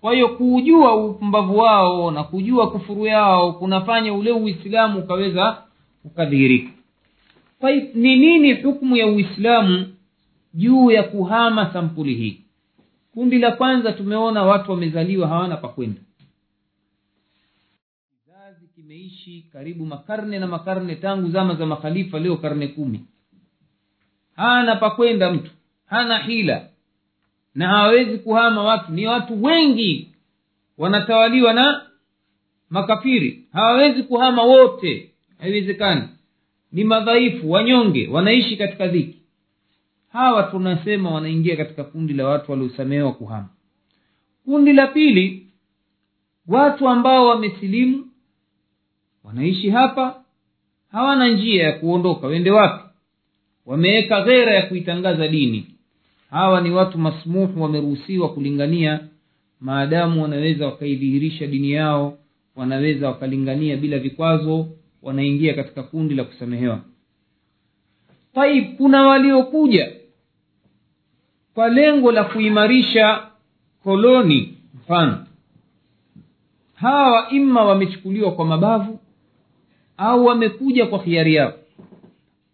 kwa hiyo kuujua upumbavu wao na kujua kufuru yao kunafanya ule uislamu ukaweza ukadhihirika. Ni nini hukmu ya uislamu juu ya kuhama sampuli hii? Kundi la kwanza tumeona watu wamezaliwa hawana pakwenda kizazi kimeishi karibu makarne na makarne tangu zama za makhalifa leo karne kumi. Hana pakwenda mtu hana hila na hawawezi kuhama watu. Ni watu wengi. Wanatawaliwa na makafiri. Hawawezi kuhama wote. Haiwezekani. Ni madhaifu wanyonge wanaishi katika dhiki. Hawa tunasema wanaingia katika kundi la watu waliosamehewa kuhama. Kundi la pili watu ambao wamesilimu wanaishi hapa hawana njia ya kuondoka. Wende wapi? Wameweka ghera ya kuitangaza dini hawa ni watu masmuhu wameruhusiwa kulingania. Maadamu wanaweza wakaidhihirisha dini yao wanaweza wakalingania bila vikwazo wanaingia katika kundi la kusamehewa. Taib kuna waliokuja kwa lengo la kuimarisha koloni mfano. Hawa imma wamechukuliwa kwa mabavu au wamekuja kwa khiari yao.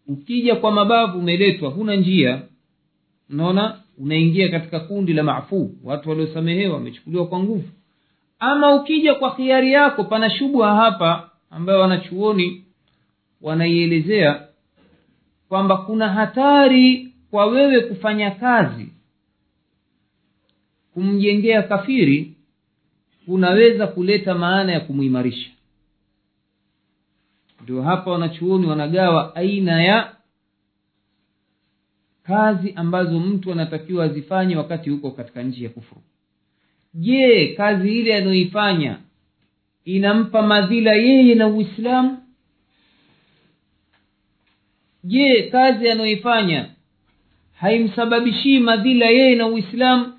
Ukija kwa mabavu umeletwa huna njia unaona? Unaingia katika kundi la mafuu watu waliosamehewa wamechukuliwa kwa nguvu. Ama ukija kwa khiari yako pana shubha hapa ambayo wanachuoni wanaielezea kwamba kuna hatari kwa wewe kufanya kazi. Kumjengea kafiri kunaweza kuleta maana ya kumuimarisha. Ndio hapa wanachuoni wanagawa aina ya kazi ambazo mtu anatakiwa azifanye wakati huko katika nchi ya kufuru. Je kazi ile anayoifanya inampa madhila yeye na uislamu? Je kazi anayoifanya haimsababishii madhila yeye na uislamu?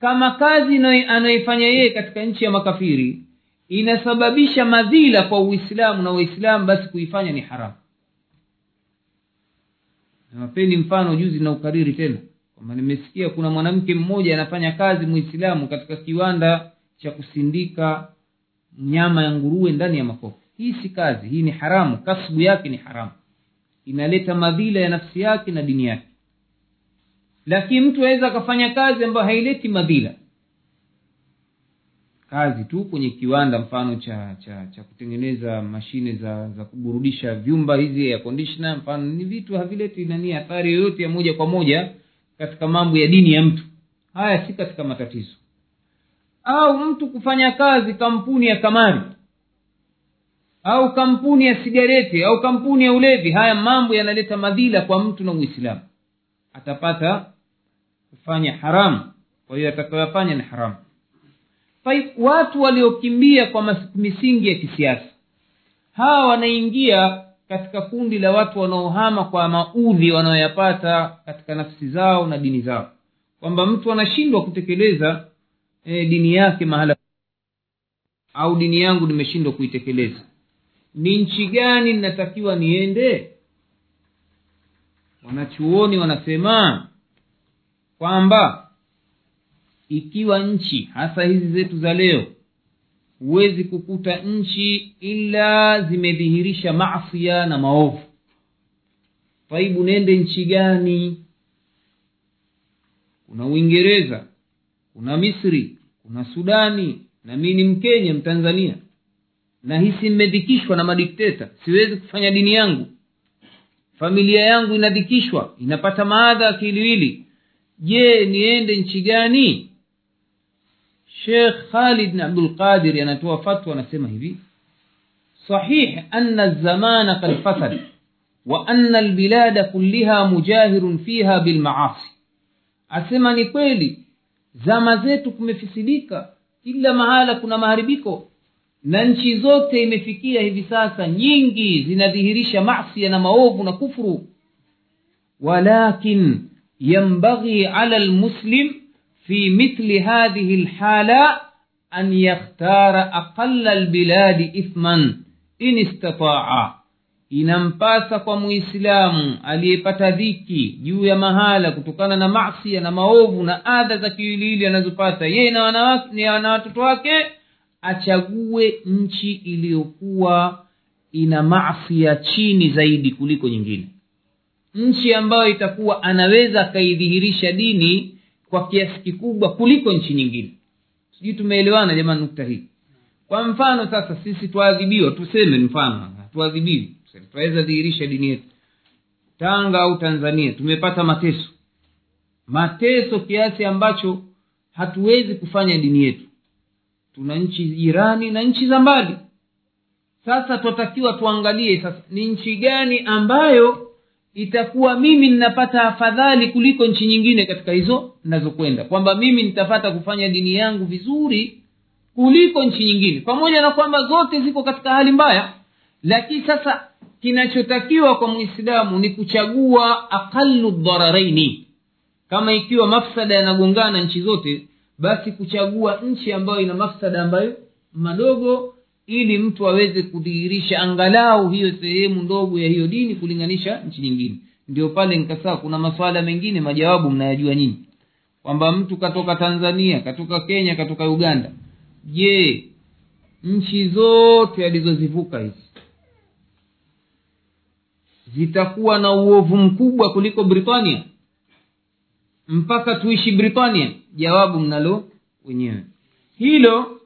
Kama kazi anayoifanya yeye katika nchi ya makafiri inasababisha madhila kwa uislamu na waislamu basi kuifanya ni haramu nawapeni mfano juzi na ukariri tena. Kwamba nimesikia kuna mwanamke mmoja anafanya kazi muislamu katika kiwanda cha kusindika nyama ya nguruwe ndani ya makopo hii si kazi hii ni haramu. Kasbu yake ni haramu. Inaleta madhila ya nafsi yake na dini yake. Lakini mtu aweza akafanya kazi ambayo haileti madhila kazi tu kwenye kiwanda mfano cha cha cha kutengeneza mashine za za kuburudisha vyumba hizi ya conditioner mfano ni vitu havileti nani athari yoyote ya moja kwa moja katika mambo ya dini ya mtu. Haya si katika matatizo. Au mtu kufanya kazi kampuni ya kamari au kampuni ya sigareti au kampuni ya ulevi haya mambo yanaleta madhila kwa mtu na uislamu atapata kufanya haramu. Kwa hiyo atakayoyafanya ni haramu watu waliokimbia kwa misingi ya kisiasa hawa wanaingia katika kundi la watu wanaohama kwa maudhi wanaoyapata katika nafsi zao na dini zao. Kwamba mtu anashindwa kutekeleza e, dini yake mahala au dini yangu nimeshindwa kuitekeleza. Ni nchi gani ninatakiwa niende? Wanachuoni wanasema kwamba ikiwa nchi hasa hizi zetu za leo huwezi kukuta nchi ila zimedhihirisha masia na maovu. Taibu nende nchi gani? Kuna uingereza kuna misri kuna sudani na mi ni mkenya mtanzania. Nahisi mmedhikishwa na madikteta siwezi kufanya dini yangu. Familia yangu inadhikishwa inapata maadha akiliwili je niende nchi gani شيخ خالد بن عبد القادر يعني أنا توفت وأنا ونسمه هبي صحيح أن الزمان قد فسد وأن البلاد كلها مجاهر فيها بالمعاصي. أسمى نقولي زمزيتك مفسديك إلا ما هالك ومهربك ننشي زوتي مفكية بساسا ينجي زنذهرش معصي نموب نكفر ولكن ينبغي على المسلم في مثل هذه الحالة أن يختار أقل البلاد إثما إن استطاع inampasa kwa muislamu aliyepata dhiki juu ya mahala kutokana na masia na maovu na adha za kiwiliwili anazopata yeye na wanawake na watoto wake achague nchi iliyokuwa ina masia chini zaidi kuliko nyingine nchi ambayo itakuwa anaweza akaidhihirisha dini kwa kiasi kikubwa kuliko nchi nyingine. Sijui tumeelewana jamani nukta hii. Kwa mfano sasa sisi twaadhibiwa tuseme mfano tuadhibiwi twaweza dhihirisha dini yetu. Tanga au tanzania tumepata mateso. Mateso kiasi ambacho hatuwezi kufanya dini yetu. Tuna nchi jirani na nchi za mbali. Sasa twatakiwa tuangalie sasa ni nchi gani ambayo itakuwa mimi ninapata afadhali kuliko nchi nyingine katika hizo ninazokwenda. Kwamba mimi nitapata kufanya dini yangu vizuri kuliko nchi nyingine. Pamoja na kwamba zote ziko katika hali mbaya lakini sasa kinachotakiwa kwa mwislamu ni kuchagua aqalu dhararaini. Kama ikiwa mafsada yanagongana nchi zote basi kuchagua nchi ambayo ina mafsada ambayo madogo ili mtu aweze kudhihirisha angalau hiyo sehemu ndogo ya hiyo dini kulinganisha nchi nyingine. Ndio pale nikasaa kuna maswala mengine majawabu mnayajua nyinyi. Kwamba mtu katoka tanzania katoka kenya katoka uganda. Je nchi zote alizozivuka hizi zitakuwa na uovu mkubwa kuliko britania? Mpaka tuishi britania? Jawabu mnalo wenyewe. Hilo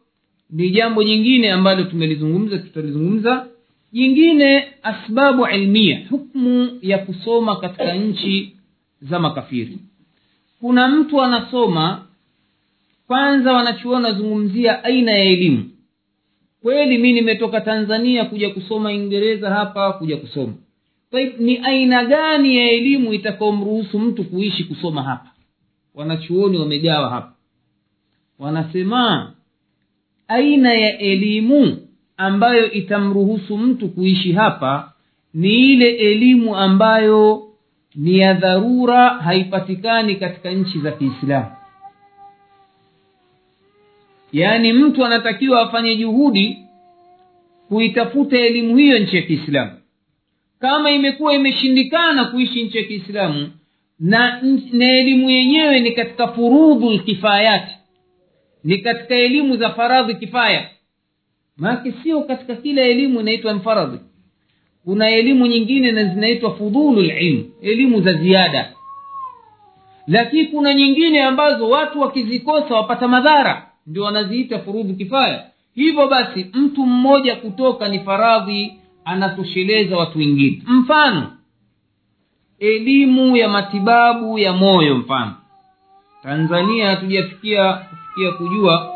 ni jambo jingine ambalo tumelizungumza tutalizungumza. Jingine asbabu ilmia hukmu ya kusoma katika nchi za makafiri. Kuna mtu anasoma kwanza wanachuona zungumzia aina ya elimu. Kweli mi nimetoka tanzania kuja kusoma ingereza hapa kuja kusoma. Ni aina gani ya elimu itakaomruhusu mtu kuishi kusoma hapa? Wanachuoni wamegawa hapa. Wanasema aina ya elimu ambayo itamruhusu mtu kuishi hapa ni ile elimu ambayo ni ya dharura haipatikani katika nchi za kiislamu. Yaani mtu anatakiwa afanye juhudi kuitafuta elimu hiyo nchi ya kiislamu. Kama imekuwa imeshindikana kuishi nchi ya kiislamu na, na elimu yenyewe ni katika furudhu lkifayati ni katika elimu za faradhi kifaya. Maake sio katika kila elimu inaitwa mfaradhi. Kuna elimu nyingine na zinaitwa fudhulu lilmu elimu za ziada. Lakini kuna nyingine ambazo watu wakizikosa wapata madhara ndio wanaziita furudhu kifaya. Hivyo basi mtu mmoja kutoka ni faradhi anatosheleza watu wengine. Mfano elimu ya matibabu ya moyo mfano. Tanzania hatujafikia kufikia kujua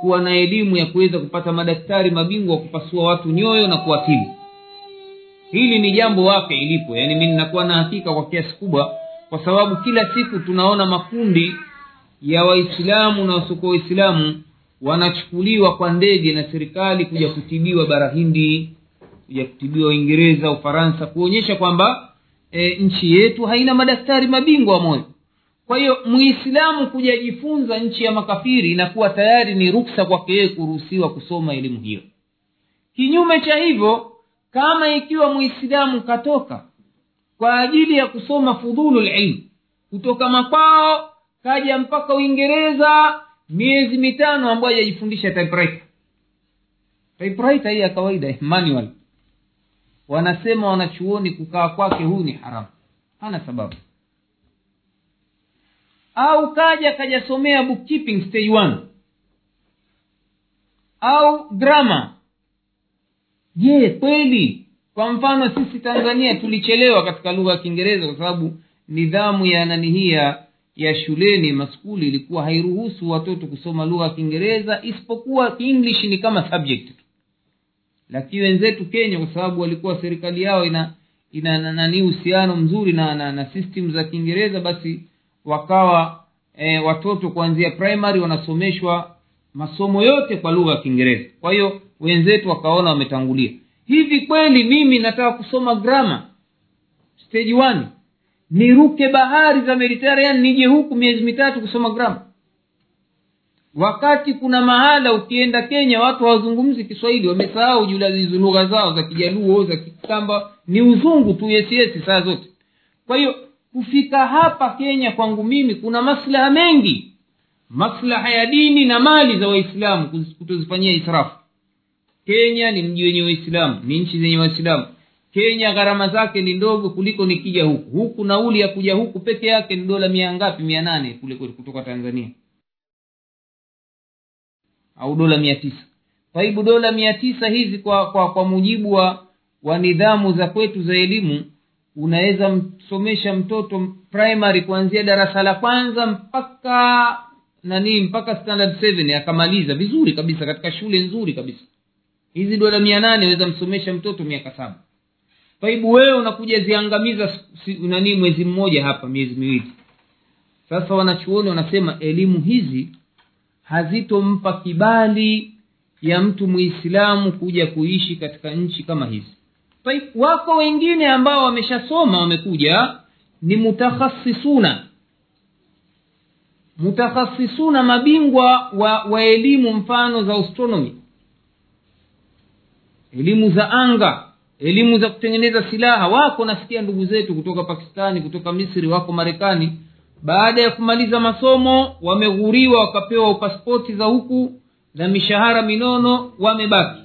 kuwa na elimu ya kuweza kupata madaktari mabingwa wa kupasua watu nyoyo na kuwatibu. Hili ni jambo wake ilipo yaani mi ninakuwa na hakika kwa kiasi kubwa kwa sababu kila siku tunaona makundi ya waislamu na wasiokuwa waislamu wanachukuliwa kwa ndege na serikali kuja kutibiwa bara hindi kuja kutibiwa uingereza ufaransa kuonyesha kwamba e, nchi yetu haina madaktari mabingwa wa moyo kwa hiyo muislamu kujajifunza nchi ya makafiri inakuwa tayari ni ruksa kwake yeye kuruhusiwa kusoma elimu hiyo. Kinyume cha hivyo kama ikiwa muislamu katoka kwa ajili ya kusoma fudhulu lilmu kutoka makwao kaja mpaka uingereza miezi mitano ambayo hajajifundisha hii ya kawaida manual. Wanasema wanachuoni kukaa kwake huu ni haramu. Hana sababu au kaja kajasomea bookkeeping stage one. Au grama je kweli kwa mfano sisi tanzania tulichelewa katika lugha ya kiingereza kwa sababu nidhamu ya nani hii ya shuleni maskuli ilikuwa hairuhusu watoto kusoma lugha ya kiingereza isipokuwa english ni kama subject lakini wenzetu kenya kwa sababu walikuwa serikali yao ina ina nani uhusiano mzuri na, na, na system za kiingereza basi wakawa e, watoto kuanzia primary wanasomeshwa masomo yote kwa lugha ya kiingereza. Kwa hiyo wenzetu wakaona wametangulia. Hivi kweli mimi nataka kusoma grama stage one. Niruke bahari za mediterranean nije huku miezi mitatu kusoma grama wakati kuna mahala ukienda kenya watu hawazungumzi kiswahili wamesahau julazizi lugha zao za kijaluo za kikamba ni uzungu tu yesiesi saa zote. Kwa hiyo kufika hapa kenya kwangu mimi kuna maslaha mengi. Maslaha ya dini na mali za waislamu kutozifanyia israfu. Kenya ni mji wenye waislamu ni nchi zenye waislamu. Kenya gharama zake ni ndogo kuliko nikija huku. Huku nauli ya kuja huku peke yake ni dola mia ngapi mia nane kule kutoka tanzania. Au dola mia tisa. Kwa hivyo dola mia tisa hizi kwa kwa kwa mujibu wa wa nidhamu za kwetu za elimu unaweza msomesha mtoto primary kuanzia darasa la kwanza mpaka nani mpaka standard seven akamaliza vizuri kabisa katika shule nzuri kabisa. Hizi dola mia nane aweza msomesha mtoto miaka saba. Hivyo wewe unakuja ziangamiza si, nani mwezi mmoja hapa miezi miwili. Sasa wanachuoni wanasema elimu hizi hazitompa kibali ya mtu muislamu kuja kuishi katika nchi kama hizi wako wengine ambao wameshasoma wamekuja ni mutakhasisuna. Mutakhasisuna mabingwa wa, wa elimu mfano za astronomy. Elimu za anga elimu za kutengeneza silaha. Wako nasikia ndugu zetu kutoka pakistani kutoka misri wako marekani. Baada ya kumaliza masomo wameghuriwa wakapewa paspoti za huku na mishahara minono wamebaki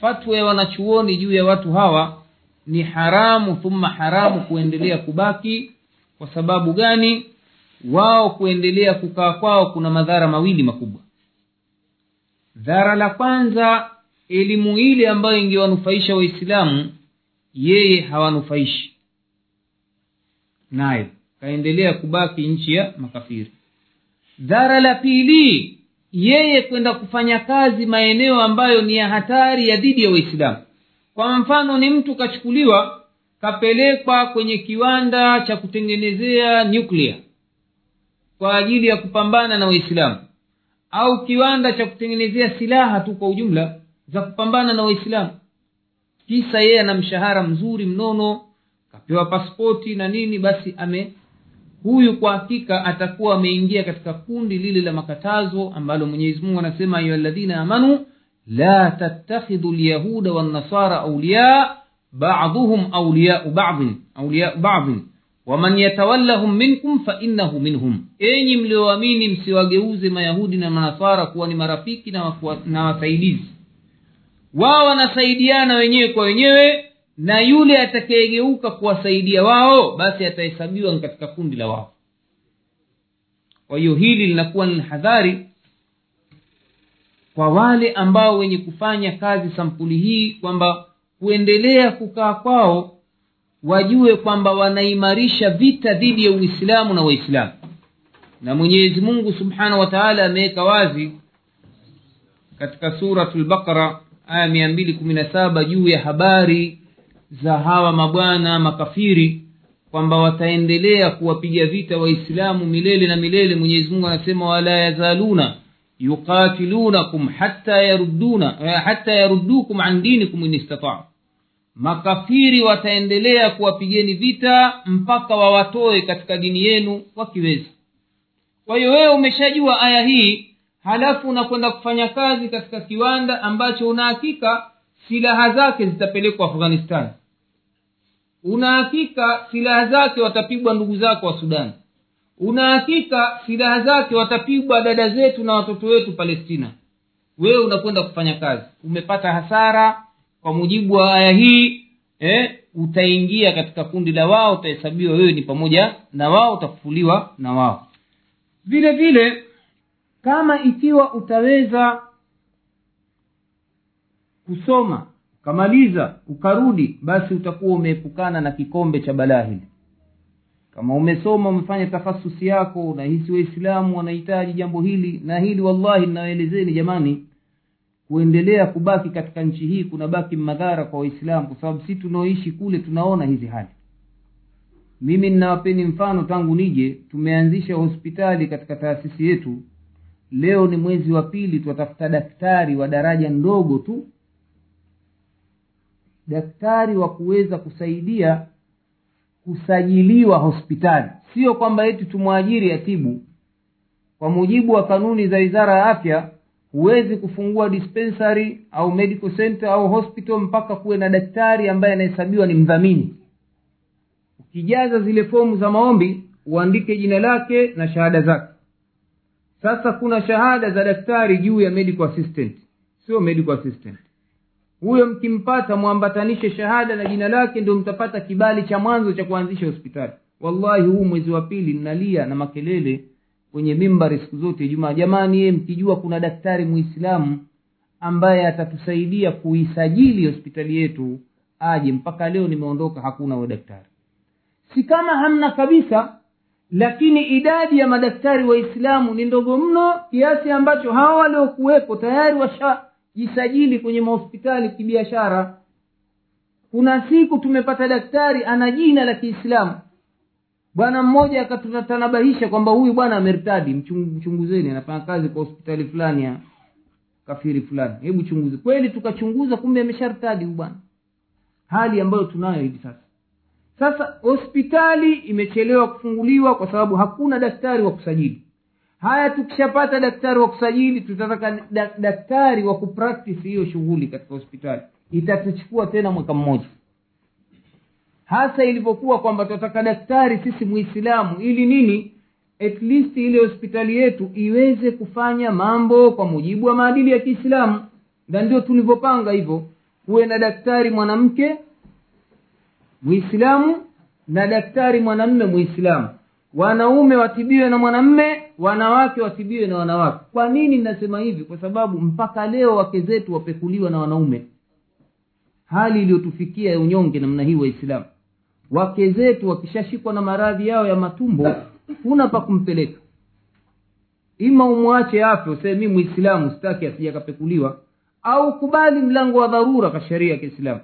fatwa ya wanachuoni juu ya watu hawa ni haramu thumma haramu kuendelea kubaki. Kwa sababu gani? Wao kuendelea kukaa kwao kuna madhara mawili makubwa. Dhara la kwanza elimu ile ambayo ingewanufaisha waislamu yeye hawanufaishi. Naye kaendelea kubaki nchi ya makafiri. Dhara la pili yeye kwenda kufanya kazi maeneo ambayo ni ya hatari ya dhidi ya waislamu kwa mfano ni mtu kachukuliwa kapelekwa kwenye kiwanda cha kutengenezea nyuklia kwa ajili ya kupambana na waislamu au kiwanda cha kutengenezea silaha tu kwa ujumla za kupambana na waislamu kisa yeye ana mshahara mzuri mnono kapewa paspoti na nini basi ame huyu kwa hakika atakuwa ameingia katika kundi lile la makatazo ambalo mwenyezi mungu anasema ayuha ladhina amanu la tattakhidhu lyahuda wannasara auliya baduhum auliyau badin waman yatawallahum minkum fainahu minhum. Enyi mlioamini msiwageuze mayahudi na manasara kuwa ni marafiki na wasaidizi. Wao wanasaidiana wenyewe kwa wenyewe na yule atakayegeuka kuwasaidia wao basi atahesabiwa katika kundi la wao kwa hiyo hili linakuwa ni hadhari kwa wale ambao wenye kufanya kazi sampuli hii kwamba kuendelea kukaa kwao wajue kwamba wanaimarisha vita dhidi ya uislamu na waislamu. Na mwenyezi mungu subhanahu wa taala ameweka wazi katika suratu lbaqara aya mia mbili kumi na saba juu ya habari za hawa mabwana makafiri kwamba wataendelea kuwapiga vita waislamu milele na milele. Mwenyezi mungu anasema wala yazaluna yuqatilunakum hatta yarudduna hatta yaruddukum an dinikum in istatau makafiri wataendelea kuwapigeni vita mpaka wawatoe katika dini yenu wakiweza. Kwa hiyo wewe umeshajua aya hii halafu unakwenda kufanya kazi katika kiwanda ambacho una hakika silaha zake zitapelekwa afghanistan. Unahakika silaha zake watapigwa ndugu zako wa sudani unahakika silaha zake watapigwa dada zetu na watoto wetu palestina? Wewe unakwenda kufanya kazi. Umepata hasara. Kwa mujibu wa aya hii eh, utaingia katika kundi la wao utahesabiwa wewe ni pamoja na wao utafufuliwa na wao. Vile vile kama ikiwa utaweza kusoma ukamaliza ukarudi basi utakuwa umeepukana na kikombe cha balaa hili kama umesoma umefanya tafasusi yako unahisi waislamu wanahitaji jambo hili na hili wallahi ninawaelezeni jamani kuendelea kubaki katika nchi hii kuna baki madhara kwa waislamu kwa sababu si tunaoishi kule tunaona hizi hali. Mimi ninawapeni mfano tangu nije tumeanzisha hospitali katika taasisi yetu. Leo ni mwezi wa pili twatafuta daktari wa daraja ndogo tu daktari wa kuweza kusaidia kusajiliwa hospitali. Sio kwamba eti tumwajiri atibu kwa mujibu wa kanuni za wizara ya afya huwezi kufungua dispensary au medical center au hospital mpaka kuwe na daktari ambaye anahesabiwa ni mdhamini. Ukijaza zile fomu za maombi uandike jina lake na shahada zake. Sasa kuna shahada za daktari juu ya medical assistant. Sio medical assistant huyo mkimpata mwambatanishe shahada na jina lake ndio mtapata kibali cha mwanzo cha kuanzisha hospitali. Wallahi huu mwezi wa pili nnalia na makelele kwenye mimbari siku zote jumaa jamani ye mkijua kuna daktari muislamu ambaye atatusaidia kuisajili hospitali yetu aje? Mpaka leo nimeondoka hakuna huyo daktari. Si kama hamna kabisa lakini idadi ya madaktari waislamu ni ndogo mno kiasi ambacho hawa waliokuwepo tayari washajisajili kwenye mahospitali kibiashara. Kuna siku tumepata daktari ana jina la kiislamu. Bwana mmoja akatutanabahisha kwamba huyu bwana amertadi mchunguzeni anafanya kazi kwa hospitali fulani ya kafiri fulani. Hebu chunguze. Kweli tukachunguza kumbe ameshartadi huyu bwana. Hali ambayo tunayo hivi sasa. Sasa hospitali imechelewa kufunguliwa kwa sababu hakuna daktari wa kusajili haya tukishapata daktari wa kusajili tutataka daktari wa kupractice hiyo shughuli katika hospitali. Itatuchukua tena mwaka mmoja. Hasa ilivyokuwa kwamba tunataka daktari sisi muislamu ili nini? At least ile hospitali yetu iweze kufanya mambo kwa mujibu wa maadili ya kiislamu. Na ndio tulivyopanga hivyo huwe na daktari mwanamke muislamu na daktari mwanamme muislamu. Wanaume watibiwe na mwanamme wanawake watibiwe na wanawake. Kwa nini nasema hivi? Kwa sababu mpaka leo wake zetu wapekuliwa na wanaume. Hali iliyotufikia ya unyonge namna hii waislamu. Wake zetu wakishashikwa na maradhi yao ya matumbo huna pa kumpeleka. Ima umwache afe useme mwislamu sitaki asijakapekuliwa au kubali mlango wa dharura kwa sheria ya kiislamu.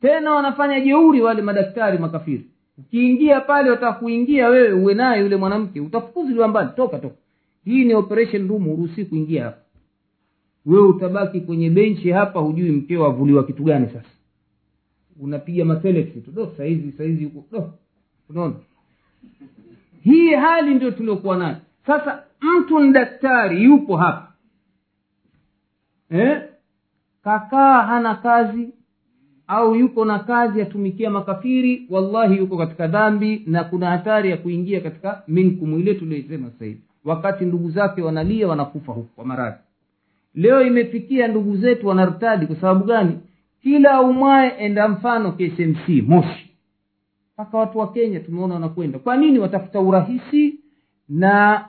Tena wanafanya jeuri wale madaktari makafiri ukiingia pale watakuingia wewe uwe naye yule mwanamke utafukuziliwa mbali toka toka. Hii ni operation room huruhusii kuingia hapa. Wewe utabaki kwenye benchi hapa hujui mkeo avuliwa kitu gani sasa. Unapiga mateleksi tu do saizi saizi huko. Do unaona? Hii hali ndio tuliokuwa nayo. Sasa mtu ni daktari yupo hapa. Eh? kakaa hana kazi au yuko na kazi yatumikia makafiri wallahi yuko katika dhambi na kuna hatari ya kuingia katika minkum ile tulioisema sasa wakati ndugu zake wanalia wanakufa huku kwa maradhi. Leo imefikia ndugu zetu wanartadi kwa sababu gani? Kila umwae enda mfano ksmc moshi. Mpaka watu wa kenya tumeona wanakwenda. Kwa nini? Watafuta urahisi na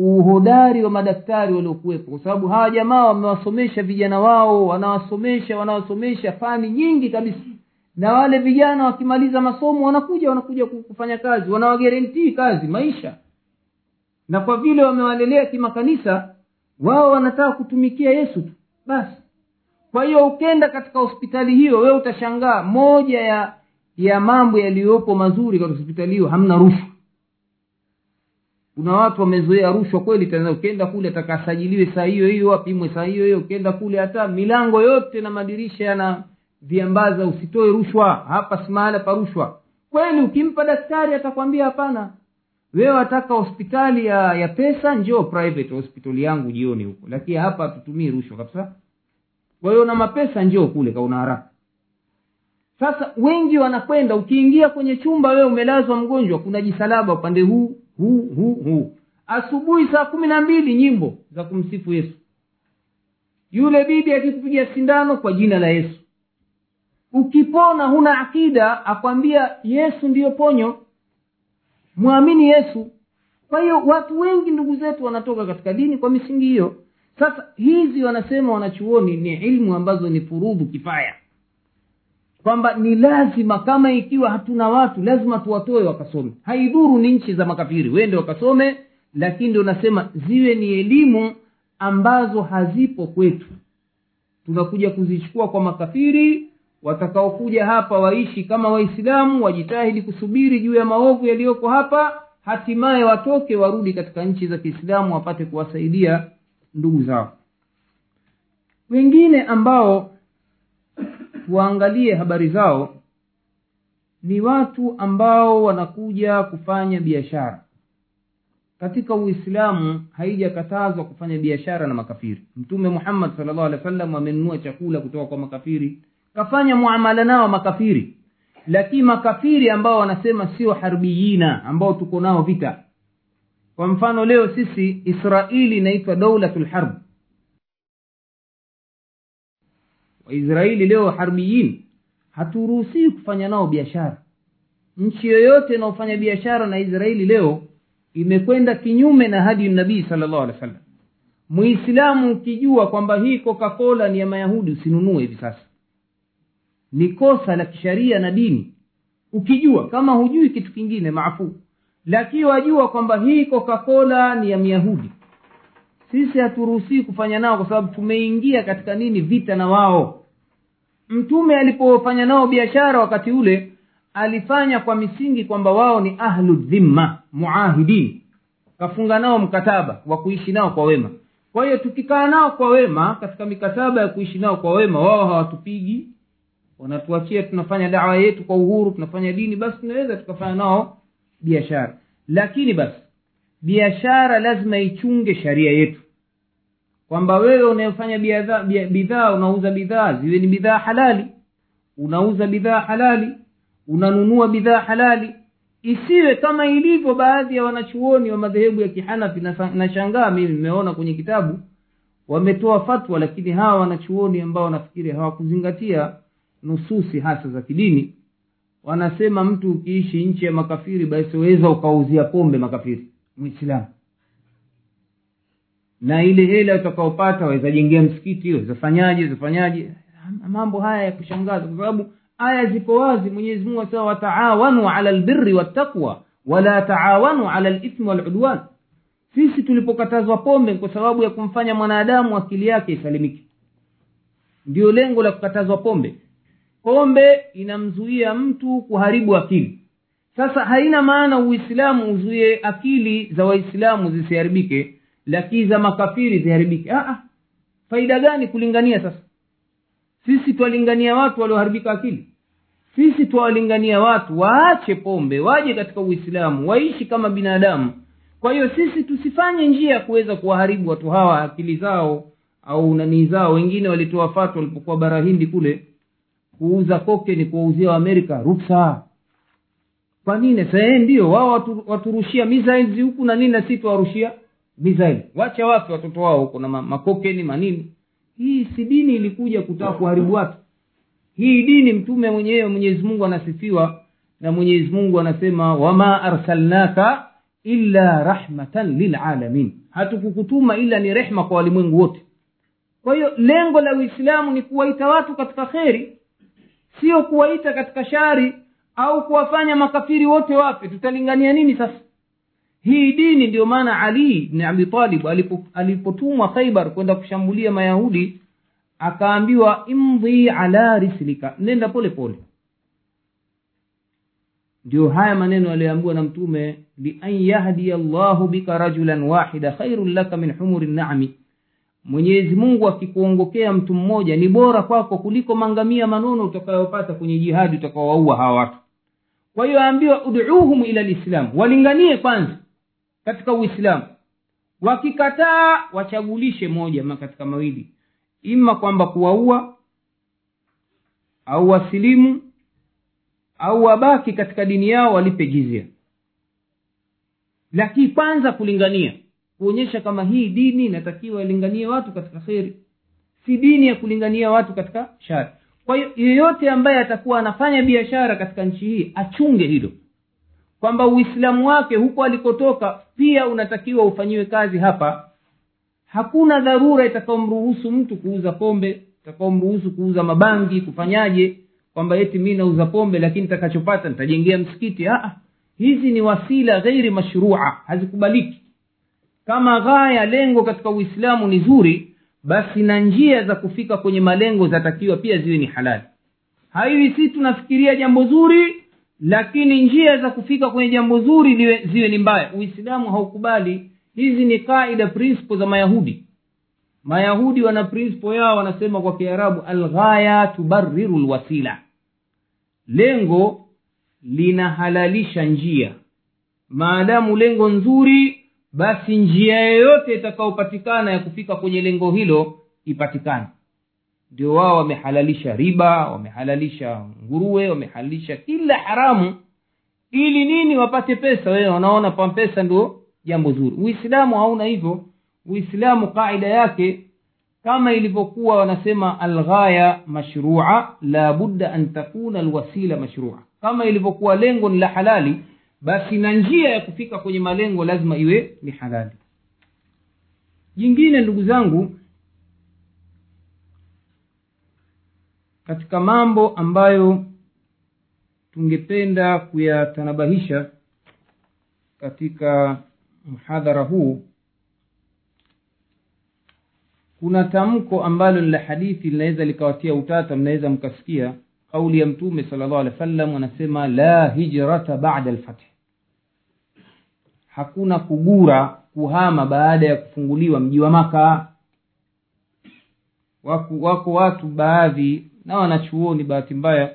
uhodari wa madaktari waliokuwepo kwa sababu hawa jamaa wamewasomesha vijana wao wanawasomesha wanawasomesha fani nyingi kabisa. Na wale vijana wakimaliza masomo wanakuja wanakuja kufanya kazi wanawagerentii kazi maisha. Na kwa vile wamewalelea kimakanisa wao wanataka kutumikia yesu tu basi. Kwa hiyo ukenda katika hospitali hiyo wewe utashangaa moja ya ya mambo yaliyopo mazuri katika hospitali hiyo hamna rushwa kuna watu wamezoea rushwa kweli tena ukienda kule atakasajiliwe saa hiyo hiyo apimwe saa hiyo hiyo ukienda kule hata milango yote na madirisha yana viambaza usitoe rushwa. Hapa si pa rushwa. Kweli ukimpa daktari atakwambia hapana. Wewe wataka hospitali ya ya pesa njoo private hospitali yangu jioni huko. Lakini hapa hatutumii rushwa kabisa. Kwa hiyo na mapesa njoo kule kauna haraka. Sasa wengi wanakwenda ukiingia kwenye chumba wewe umelazwa mgonjwa kuna jisalaba upande huu huu huu asubuhi saa kumi na mbili nyimbo za kumsifu yesu. Yule bibi akikupiga sindano kwa jina la yesu. Ukipona huna akida akwambia yesu ndiyo ponyo. Mwamini yesu. Kwa hiyo watu wengi ndugu zetu wanatoka katika dini kwa misingi hiyo. Sasa hizi wanasema wanachuoni ni ilmu ambazo ni furudhu kifaya kwamba ni lazima kama ikiwa hatuna watu lazima tuwatoe wakasome. Haidhuru ni nchi za makafiri wende wakasome lakini ndio nasema ziwe ni elimu ambazo hazipo kwetu. Tunakuja kuzichukua kwa makafiri watakaokuja hapa waishi kama waislamu wajitahidi kusubiri juu ya maovu yaliyoko hapa hatimaye watoke warudi katika nchi za kiislamu wapate kuwasaidia ndugu zao. Wengine ambao tuwaangalie habari zao ni watu ambao wanakuja kufanya biashara. Katika uislamu haijakatazwa kufanya biashara na makafiri. Mtume muhammad salllah alehi wa sallam amenunua chakula kutoka kwa makafiri kafanya muamala nao makafiri. Lakini makafiri ambao wanasema sio harbiyina ambao tuko nao vita. Kwa mfano leo sisi israeli inaitwa daulatu lharb waisraeli leo harbiyin haturuhusii kufanya nao biashara. Nchi yoyote inaofanya biashara na israeli leo imekwenda kinyume na hadi nabii salllah alehi wa sallam muislamu ukijua kwamba hii coca cola ni ya mayahudi usinunue hivi sasa. Ni kosa la kisharia na dini. Ukijua kama hujui kitu kingine maafuu lakini wajua kwamba hii coca cola ni ya myahudi. Sisi haturuhusii kufanya nao kwa sababu tumeingia katika nini? Vita na wao mtume alipofanya nao biashara wakati ule alifanya kwa misingi kwamba wao ni ahlu dhimma muahidin. Kafunga nao mkataba wa kuishi nao kwa wema. Kwa hiyo tukikaa nao kwa wema katika mikataba ya kuishi nao kwa wema wao hawatupigi. Wanatuachia tunafanya dawa yetu kwa uhuru tunafanya dini basi tunaweza tukafanya nao biashara. Lakini basi biashara lazima ichunge sharia yetu kwamba wewe unayofanya bidhaa unauza bidhaa ziwe ni bidhaa halali unauza bidhaa halali unanunua bidhaa halali isiwe kama ilivyo baadhi ya wanachuoni wa madhehebu ya kihanafi. Nashangaa mimi nimeona kwenye kitabu wametoa fatwa lakini hawa wanachuoni ambao wanafikiri hawakuzingatia nususi hasa za kidini wanasema mtu ukiishi nchi ya makafiri basi waweza ukauzia pombe makafiri. Mwislamu na ile hela utakaopata wawezajengia msikiti wawezafanyaje wawezafanyaje mambo haya ya kushangaza kwa sababu aya ziko wazi. Mwenyezi mungu asema wataawanu ala lbiri wattaqwa wala taawanu ala lithmi waludwan sisi tulipokatazwa pombe kwa sababu ya kumfanya mwanadamu akili yake isalimike. Ndio lengo la kukatazwa pombe. Pombe inamzuia mtu kuharibu akili. Sasa haina maana uislamu uzuie akili za waislamu zisiharibike lakini za makafiri ziharibike. Aa, faida gani kulingania sasa? Sisi twalingania watu walioharibika akili. Sisi twawalingania watu waache pombe waje katika uislamu waishi kama binadamu. Kwa hiyo sisi tusifanye njia ya kuweza kuwaharibu watu hawa akili zao au nanii zao. Wengine walitoa fatwa walipokuwa bara kule kuuza koke ni kuwauzia waamerika ruksa. Kwa nini? Sae ndio wao watu, waturushia missiles huku na nini na si tuwarushia missiles wacha wape watoto wao huko na makokeni manini. Hii si dini ilikuja kutaka kuharibu watu. Hii dini mtume mwenyewe mwenyezi mungu anasifiwa na mwenyezi mungu anasema wama arsalnaka illa rahmatan lilalamin hatukukutuma ila ni rehma kwa walimwengu wote. Kwa hiyo lengo la uislamu ni kuwaita watu katika kheri. Sio kuwaita katika shari au kuwafanya makafiri wote wape tutalingania nini sasa hii dini ndio maana ali bni abitalib alipotumwa khaibar kwenda kushambulia mayahudi akaambiwa imdhi ala rislika. Nenda pole pole. Ndio haya maneno aliyoambiwa na mtume lian yahdiya llahu bika rajulan wahida khairun laka min humuri nami. Mwenyezi mungu akikuongokea mtu mmoja ni bora kwako kuliko mangamia manono utakayopata kwenye jihadi utakaowaua hawa watu. Kwa hiyo aambiwa uduuhum ila lislam walinganie kwanza katika uislamu. Wakikataa wachagulishe moja katika mawili. Ima kwamba kuwaua au wasilimu au wabaki katika dini yao walipe jizia lakini kwanza kulingania kuonyesha kama hii dini inatakiwa ilinganie watu katika kheri. Si dini ya kulingania watu katika shari. Kwa hiyo yeyote ambaye atakuwa anafanya biashara katika nchi hii achunge hilo kwamba uislamu wake huko alikotoka pia unatakiwa ufanyiwe kazi hapa. Hakuna dharura itakaomruhusu mtu kuuza pombe itakaomruhusu kuuza mabangi kufanyaje kwamba eti mi nauza pombe lakini nitakachopata nitajengea msikiti. Aa, hizi ni wasila ghairi mashrua hazikubaliki. Kama ghaya lengo katika uislamu ni zuri basi na njia za kufika kwenye malengo zatakiwa pia ziwe ni halali. Haiwi si tunafikiria jambo zuri lakini njia za kufika kwenye jambo zuri liwe, ziwe ni mbaya. Uislamu haukubali. Hizi ni kaida principle za mayahudi. Mayahudi wana principle yao wanasema kwa kiarabu alghaya tubariru lwasila lengo linahalalisha njia. Maadamu lengo nzuri basi njia yoyote itakayopatikana ya kufika kwenye lengo hilo ipatikane ndio wao wamehalalisha riba wamehalalisha nguruwe wamehalalisha kila haramu. Ili nini wapate pesa? Wewe wanaona pesa ndio jambo zuri. Uislamu hauna hivyo. Uislamu qaida yake kama ilivyokuwa wanasema alghaya mashrua la budda an takuna alwasila mashrua. Kama ilivyokuwa lengo ni la halali basi na njia ya kufika kwenye malengo lazima iwe ni halali. Jingine ndugu zangu katika mambo ambayo tungependa kuyatanabahisha katika mhadhara huu kuna tamko ambalo ni la hadithi linaweza likawatia utata mnaweza mkasikia. Kauli ya mtume sal llah alih wa sallam anasema la hijrata bada lfathi hakuna kugura kuhama baada ya kufunguliwa mji wa maka wako, wako watu baadhi na wanachuoni bahati mbaya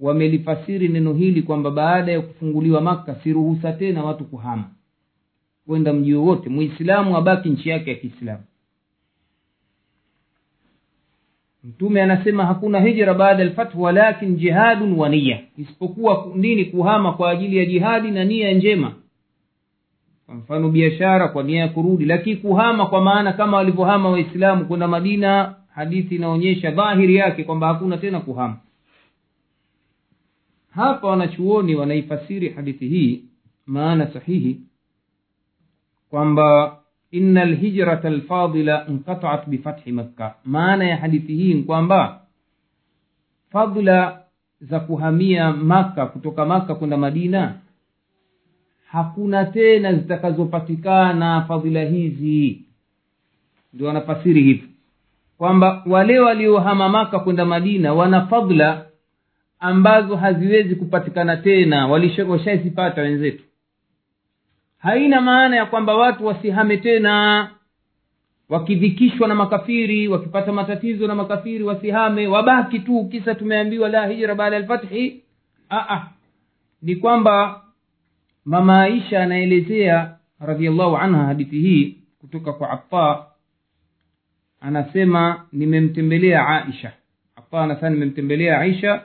wamelifasiri neno hili kwamba baada ya kufunguliwa maka si ruhusa tena watu kuhama. Kwenda mji wowote muislamu abaki nchi yake ya kiislamu. Mtume anasema hakuna hijra baada alfath walakin jihadun wa niya isipokuwa nini kuhama kwa ajili ya jihadi na nia njema. Kwa mfano biashara kwa nia ya kurudi. Lakini kuhama kwa maana kama walivyohama waislamu kwenda madina hadithi inaonyesha dhahiri yake kwamba hakuna tena kuhama. Hapa wanachuoni wanaifasiri hadithi hii maana sahihi kwamba ina lhijrata lfadila inqataat bifathi makka maana ya hadithi hii ni kwamba fadla za kuhamia maka kutoka maka kwenda madina hakuna tena zitakazopatikana fadhila hizi. Ndio wanafasiri hivi kwamba wale waliohama maka kwenda madina wana fadla ambazo haziwezi kupatikana tena washazipata wenzetu. Haina maana ya kwamba watu wasihame tena. Wakidhikishwa na makafiri wakipata matatizo na makafiri wasihame. Wabaki tu kisa tumeambiwa la hijra baada alfathi. Aa, ni kwamba mama aisha anaelezea radiallahu anha hadithi hii kutoka kwa atta anasema nimemtembelea aisha. Atta anasema nimemtembelea aisha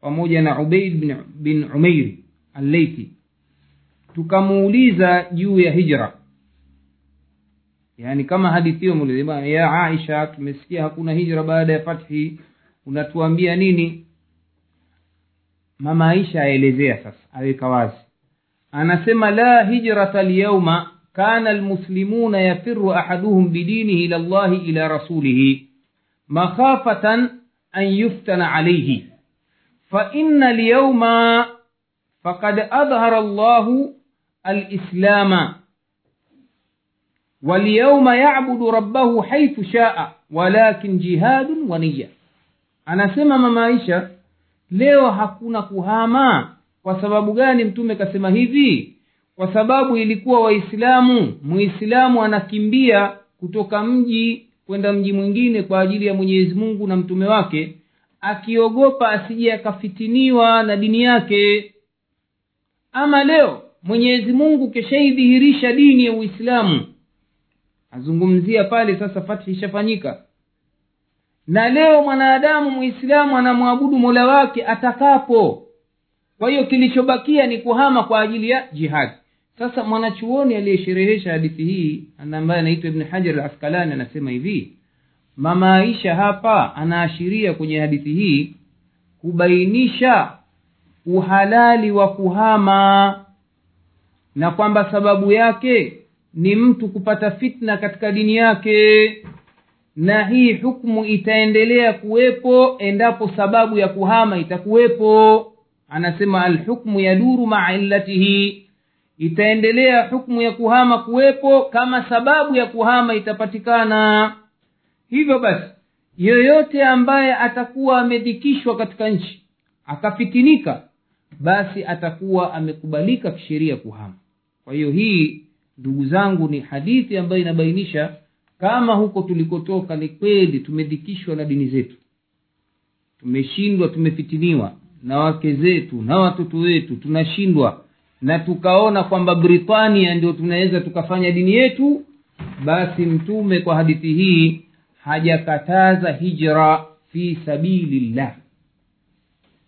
pamoja na ubaid bin, bin umeiri alleiti tukamuuliza juu ya hijra. Yaani kama hadithi hiyo ya aisha tumesikia hakuna hijra baada ya fathi. Unatuambia nini? Mama aisha aelezea sasa aweka wazi. Anasema la hijrata lyauma كان المسلمون يفر أحدهم بدينه إلى الله إلى رسوله مخافة أن يفتن عليه فإن اليوم فقد أظهر الله الإسلام واليوم يعبد ربه حيث شاء ولكن جهاد ونية أنا سمع ما Aisha, leo hakuna kuhama. وسبب غانم gani? Mtume kasema kwa sababu ilikuwa waislamu muislamu anakimbia kutoka mji kwenda mji mwingine kwa ajili ya mwenyezi mungu na mtume wake akiogopa asije akafitiniwa na dini yake. Ama leo mwenyezi mungu keshaidhihirisha dini ya uislamu. Azungumzia pale sasa fathi ishafanyika. Na leo mwanadamu muislamu anamwabudu mola wake atakapo. Kwa hiyo kilichobakia ni kuhama kwa ajili ya jihadi sasa mwanachuoni aliyesherehesha hadithi hii ambaye anaitwa ibni hajar al anasema hivi mama aisha hapa anaashiria kwenye hadithi hii kubainisha uhalali wa kuhama na kwamba sababu yake ni mtu kupata fitna katika dini yake na hii hukmu itaendelea kuwepo endapo sababu ya kuhama itakuwepo. Anasema alhukmu yaduru maa illatihi itaendelea hukmu ya kuhama kuwepo kama sababu ya kuhama itapatikana. Hivyo basi yoyote ambaye atakuwa amedhikishwa katika nchi akafitinika basi atakuwa amekubalika kisheria kuhama. Kwa hiyo hii ndugu zangu ni hadithi ambayo inabainisha kama huko tulikotoka ni kweli tumedhikishwa na dini zetu. Tumeshindwa tumefitiniwa na wake zetu na watoto wetu tunashindwa na tukaona kwamba britania ndio tunaweza tukafanya dini yetu basi mtume kwa hadithi hii hajakataza hijra fi sabilillah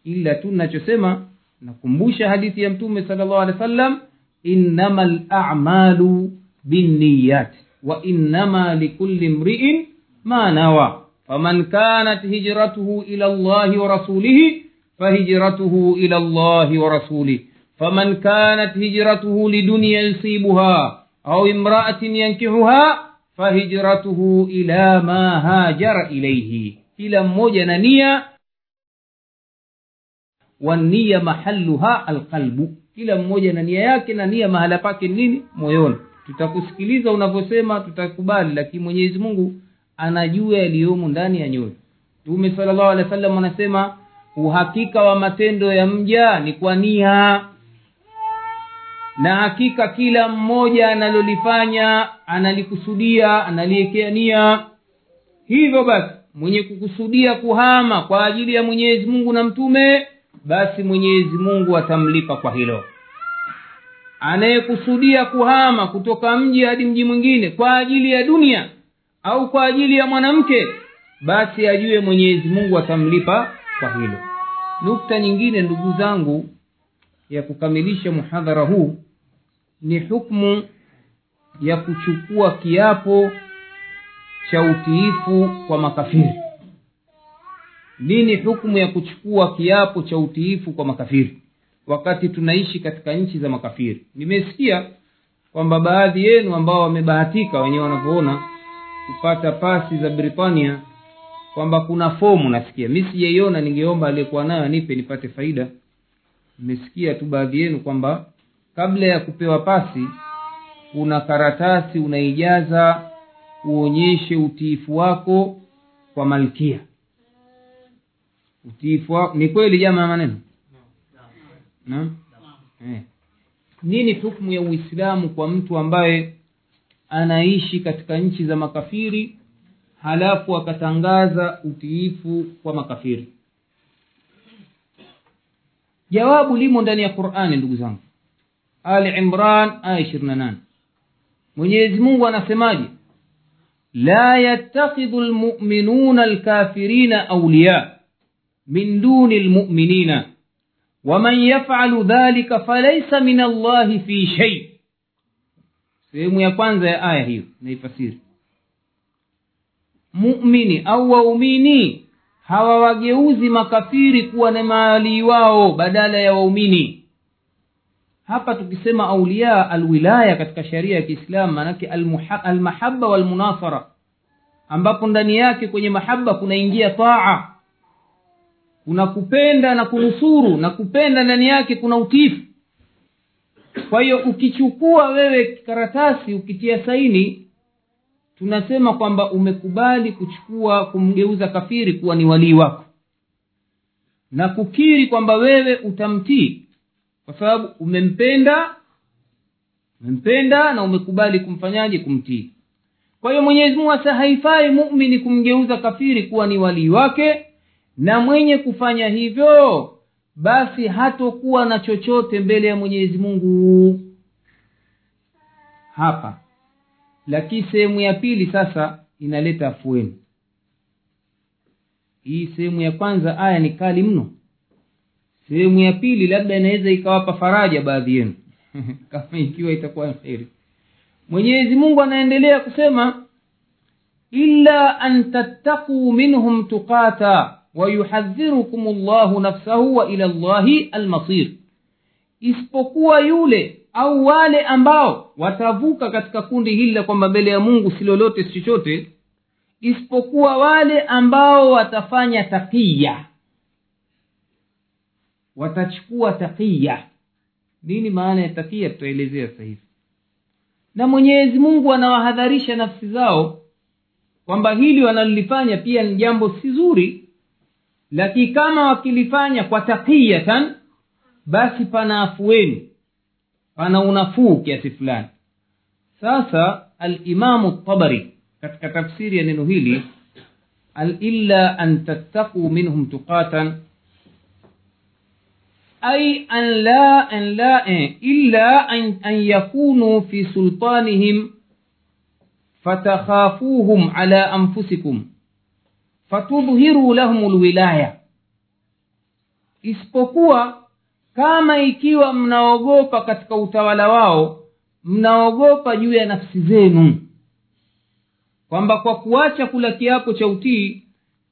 ila tu nachosema nakumbusha hadithi ya mtume sala llahu alehi wa sallam innama lamalu binniyat wa innama likulli mriin ma nawa faman kanat hijratuhu ila llahi wa rasulihi فهجرته إلى الله ورسوله faman kanat hijratuhu lidunia yusibuha au imraatin yankihuha fahijratuhu ila ma hajara ilaihi kila mmoja na nia. wannia mahaluha alqalbu kila mmoja na nia yake na nia mahala pake nini? Moyoni. Tutakusikiliza unavyosema tutakubali lakini mwenyezi mungu anajua yaliyomo ndani ya nyoyo. Mtume sal llahu alehi wa sallam anasema uhakika wa matendo ya mja ni kwa nia na hakika kila mmoja analolifanya analikusudia analiekea nia hivyo basi mwenye kukusudia kuhama kwa ajili ya mwenyezi mungu na mtume basi mwenyezi mungu atamlipa kwa hilo. Anayekusudia kuhama kutoka mji hadi mji mwingine kwa ajili ya dunia au kwa ajili ya mwanamke basi ajue mwenyezi mungu atamlipa kwa hilo. Nukta nyingine ndugu zangu ya kukamilisha muhadhara huu ni hukmu ya kuchukua kiapo cha utiifu kwa makafiri. Nini hukmu ya kuchukua kiapo cha utiifu kwa makafiri? Wakati tunaishi katika nchi za makafiri. Nimesikia kwamba baadhi yenu ambao wamebahatika wenyewe wanavyoona kupata pasi za britania kwamba kuna fomu nasikia. Mi sijaiona ningeomba aliyekuwa nayo anipe nipate faida. Nimesikia tu baadhi yenu kwamba kabla ya kupewa pasi kuna karatasi unaijaza uonyeshe utiifu wako kwa malkia. Utiifu wako ni kweli jama maneno? Naam eh. nini hukmu ya uislamu kwa mtu ambaye anaishi katika nchi za makafiri halafu akatangaza utiifu kwa makafiri? Jawabu limo ndani ya qurani ndugu zangu ali imran aya ishirini na nane. Mwenyezi mungu anasemaje? La yattakhidhu lmuminuna alkafirina auliya min duni lmuminina waman yafalu dhalika falaisa min allahi fi shei sehemu ya kwanza ya aya hiyo naifasiri. Mumini au waumini hawawageuzi makafiri kuwa na maalii wao badala ya waumini hapa tukisema aulia alwilaya katika sharia ya kiislamu maanake almahaba walmunasara ambapo ndani yake kwenye mahaba kunaingia taa. Kuna kupenda na kunusuru na kupenda ndani yake kuna utifu kwa hiyo ukichukua wewe karatasi ukitia saini tunasema kwamba umekubali kuchukua kumgeuza kafiri kuwa ni walii wako. Na kukiri kwamba wewe utamtii kwa sababu umempenda umempenda na umekubali kumfanyaje kumtii. Kwa hiyo mwenyezi mungu hasa haifai mumini kumgeuza kafiri kuwa ni walii wake na mwenye kufanya hivyo basi hatokuwa na chochote mbele ya mwenyezi mungu. Hapa lakini sehemu ya pili sasa inaleta afueni. Hii sehemu ya kwanza aya ni kali mno sehemu ya pili labda inaweza ikawapa faraja baadhi yenu. Kama ikiwa itakuwa heri. Mwenyezi mungu anaendelea kusema illa an tattakuu minhum tuqata wayuhadhirukum llahu nafsahu wa ila llahi almasir. Isipokuwa yule au wale ambao watavuka katika kundi hili la kwamba mbele ya mungu si lolote si chochote isipokuwa wale ambao watafanya taqiya watachukua taqiya. Nini maana ya takia tutaelezea sasa hivi. Na mwenyezi mungu anawahadharisha nafsi zao kwamba hili wanalolifanya pia ni jambo si zuri lakini kama wakilifanya kwa takiyatan basi pana afueni pana unafuu kiasi fulani. Sasa alimamu tabari katika tafsiri ya neno hili illa an tattakuu minhum tuqatan ai أن لا أن لا إلا illa an, يكونوا في fi sultanihim على أنفسكم anfusikum. لهم الولاية isipokuwa kama ikiwa mnaogopa katika utawala wao mnaogopa juu ya nafsi zenu. Kwamba kwa kuacha kula kiapo cha utii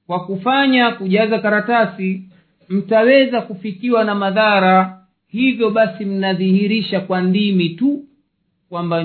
kwa kufanya kujaza karatasi mtaweza kufikiwa na madhara. Hivyo basi mnadhihirisha kwa ndimi tu kwamba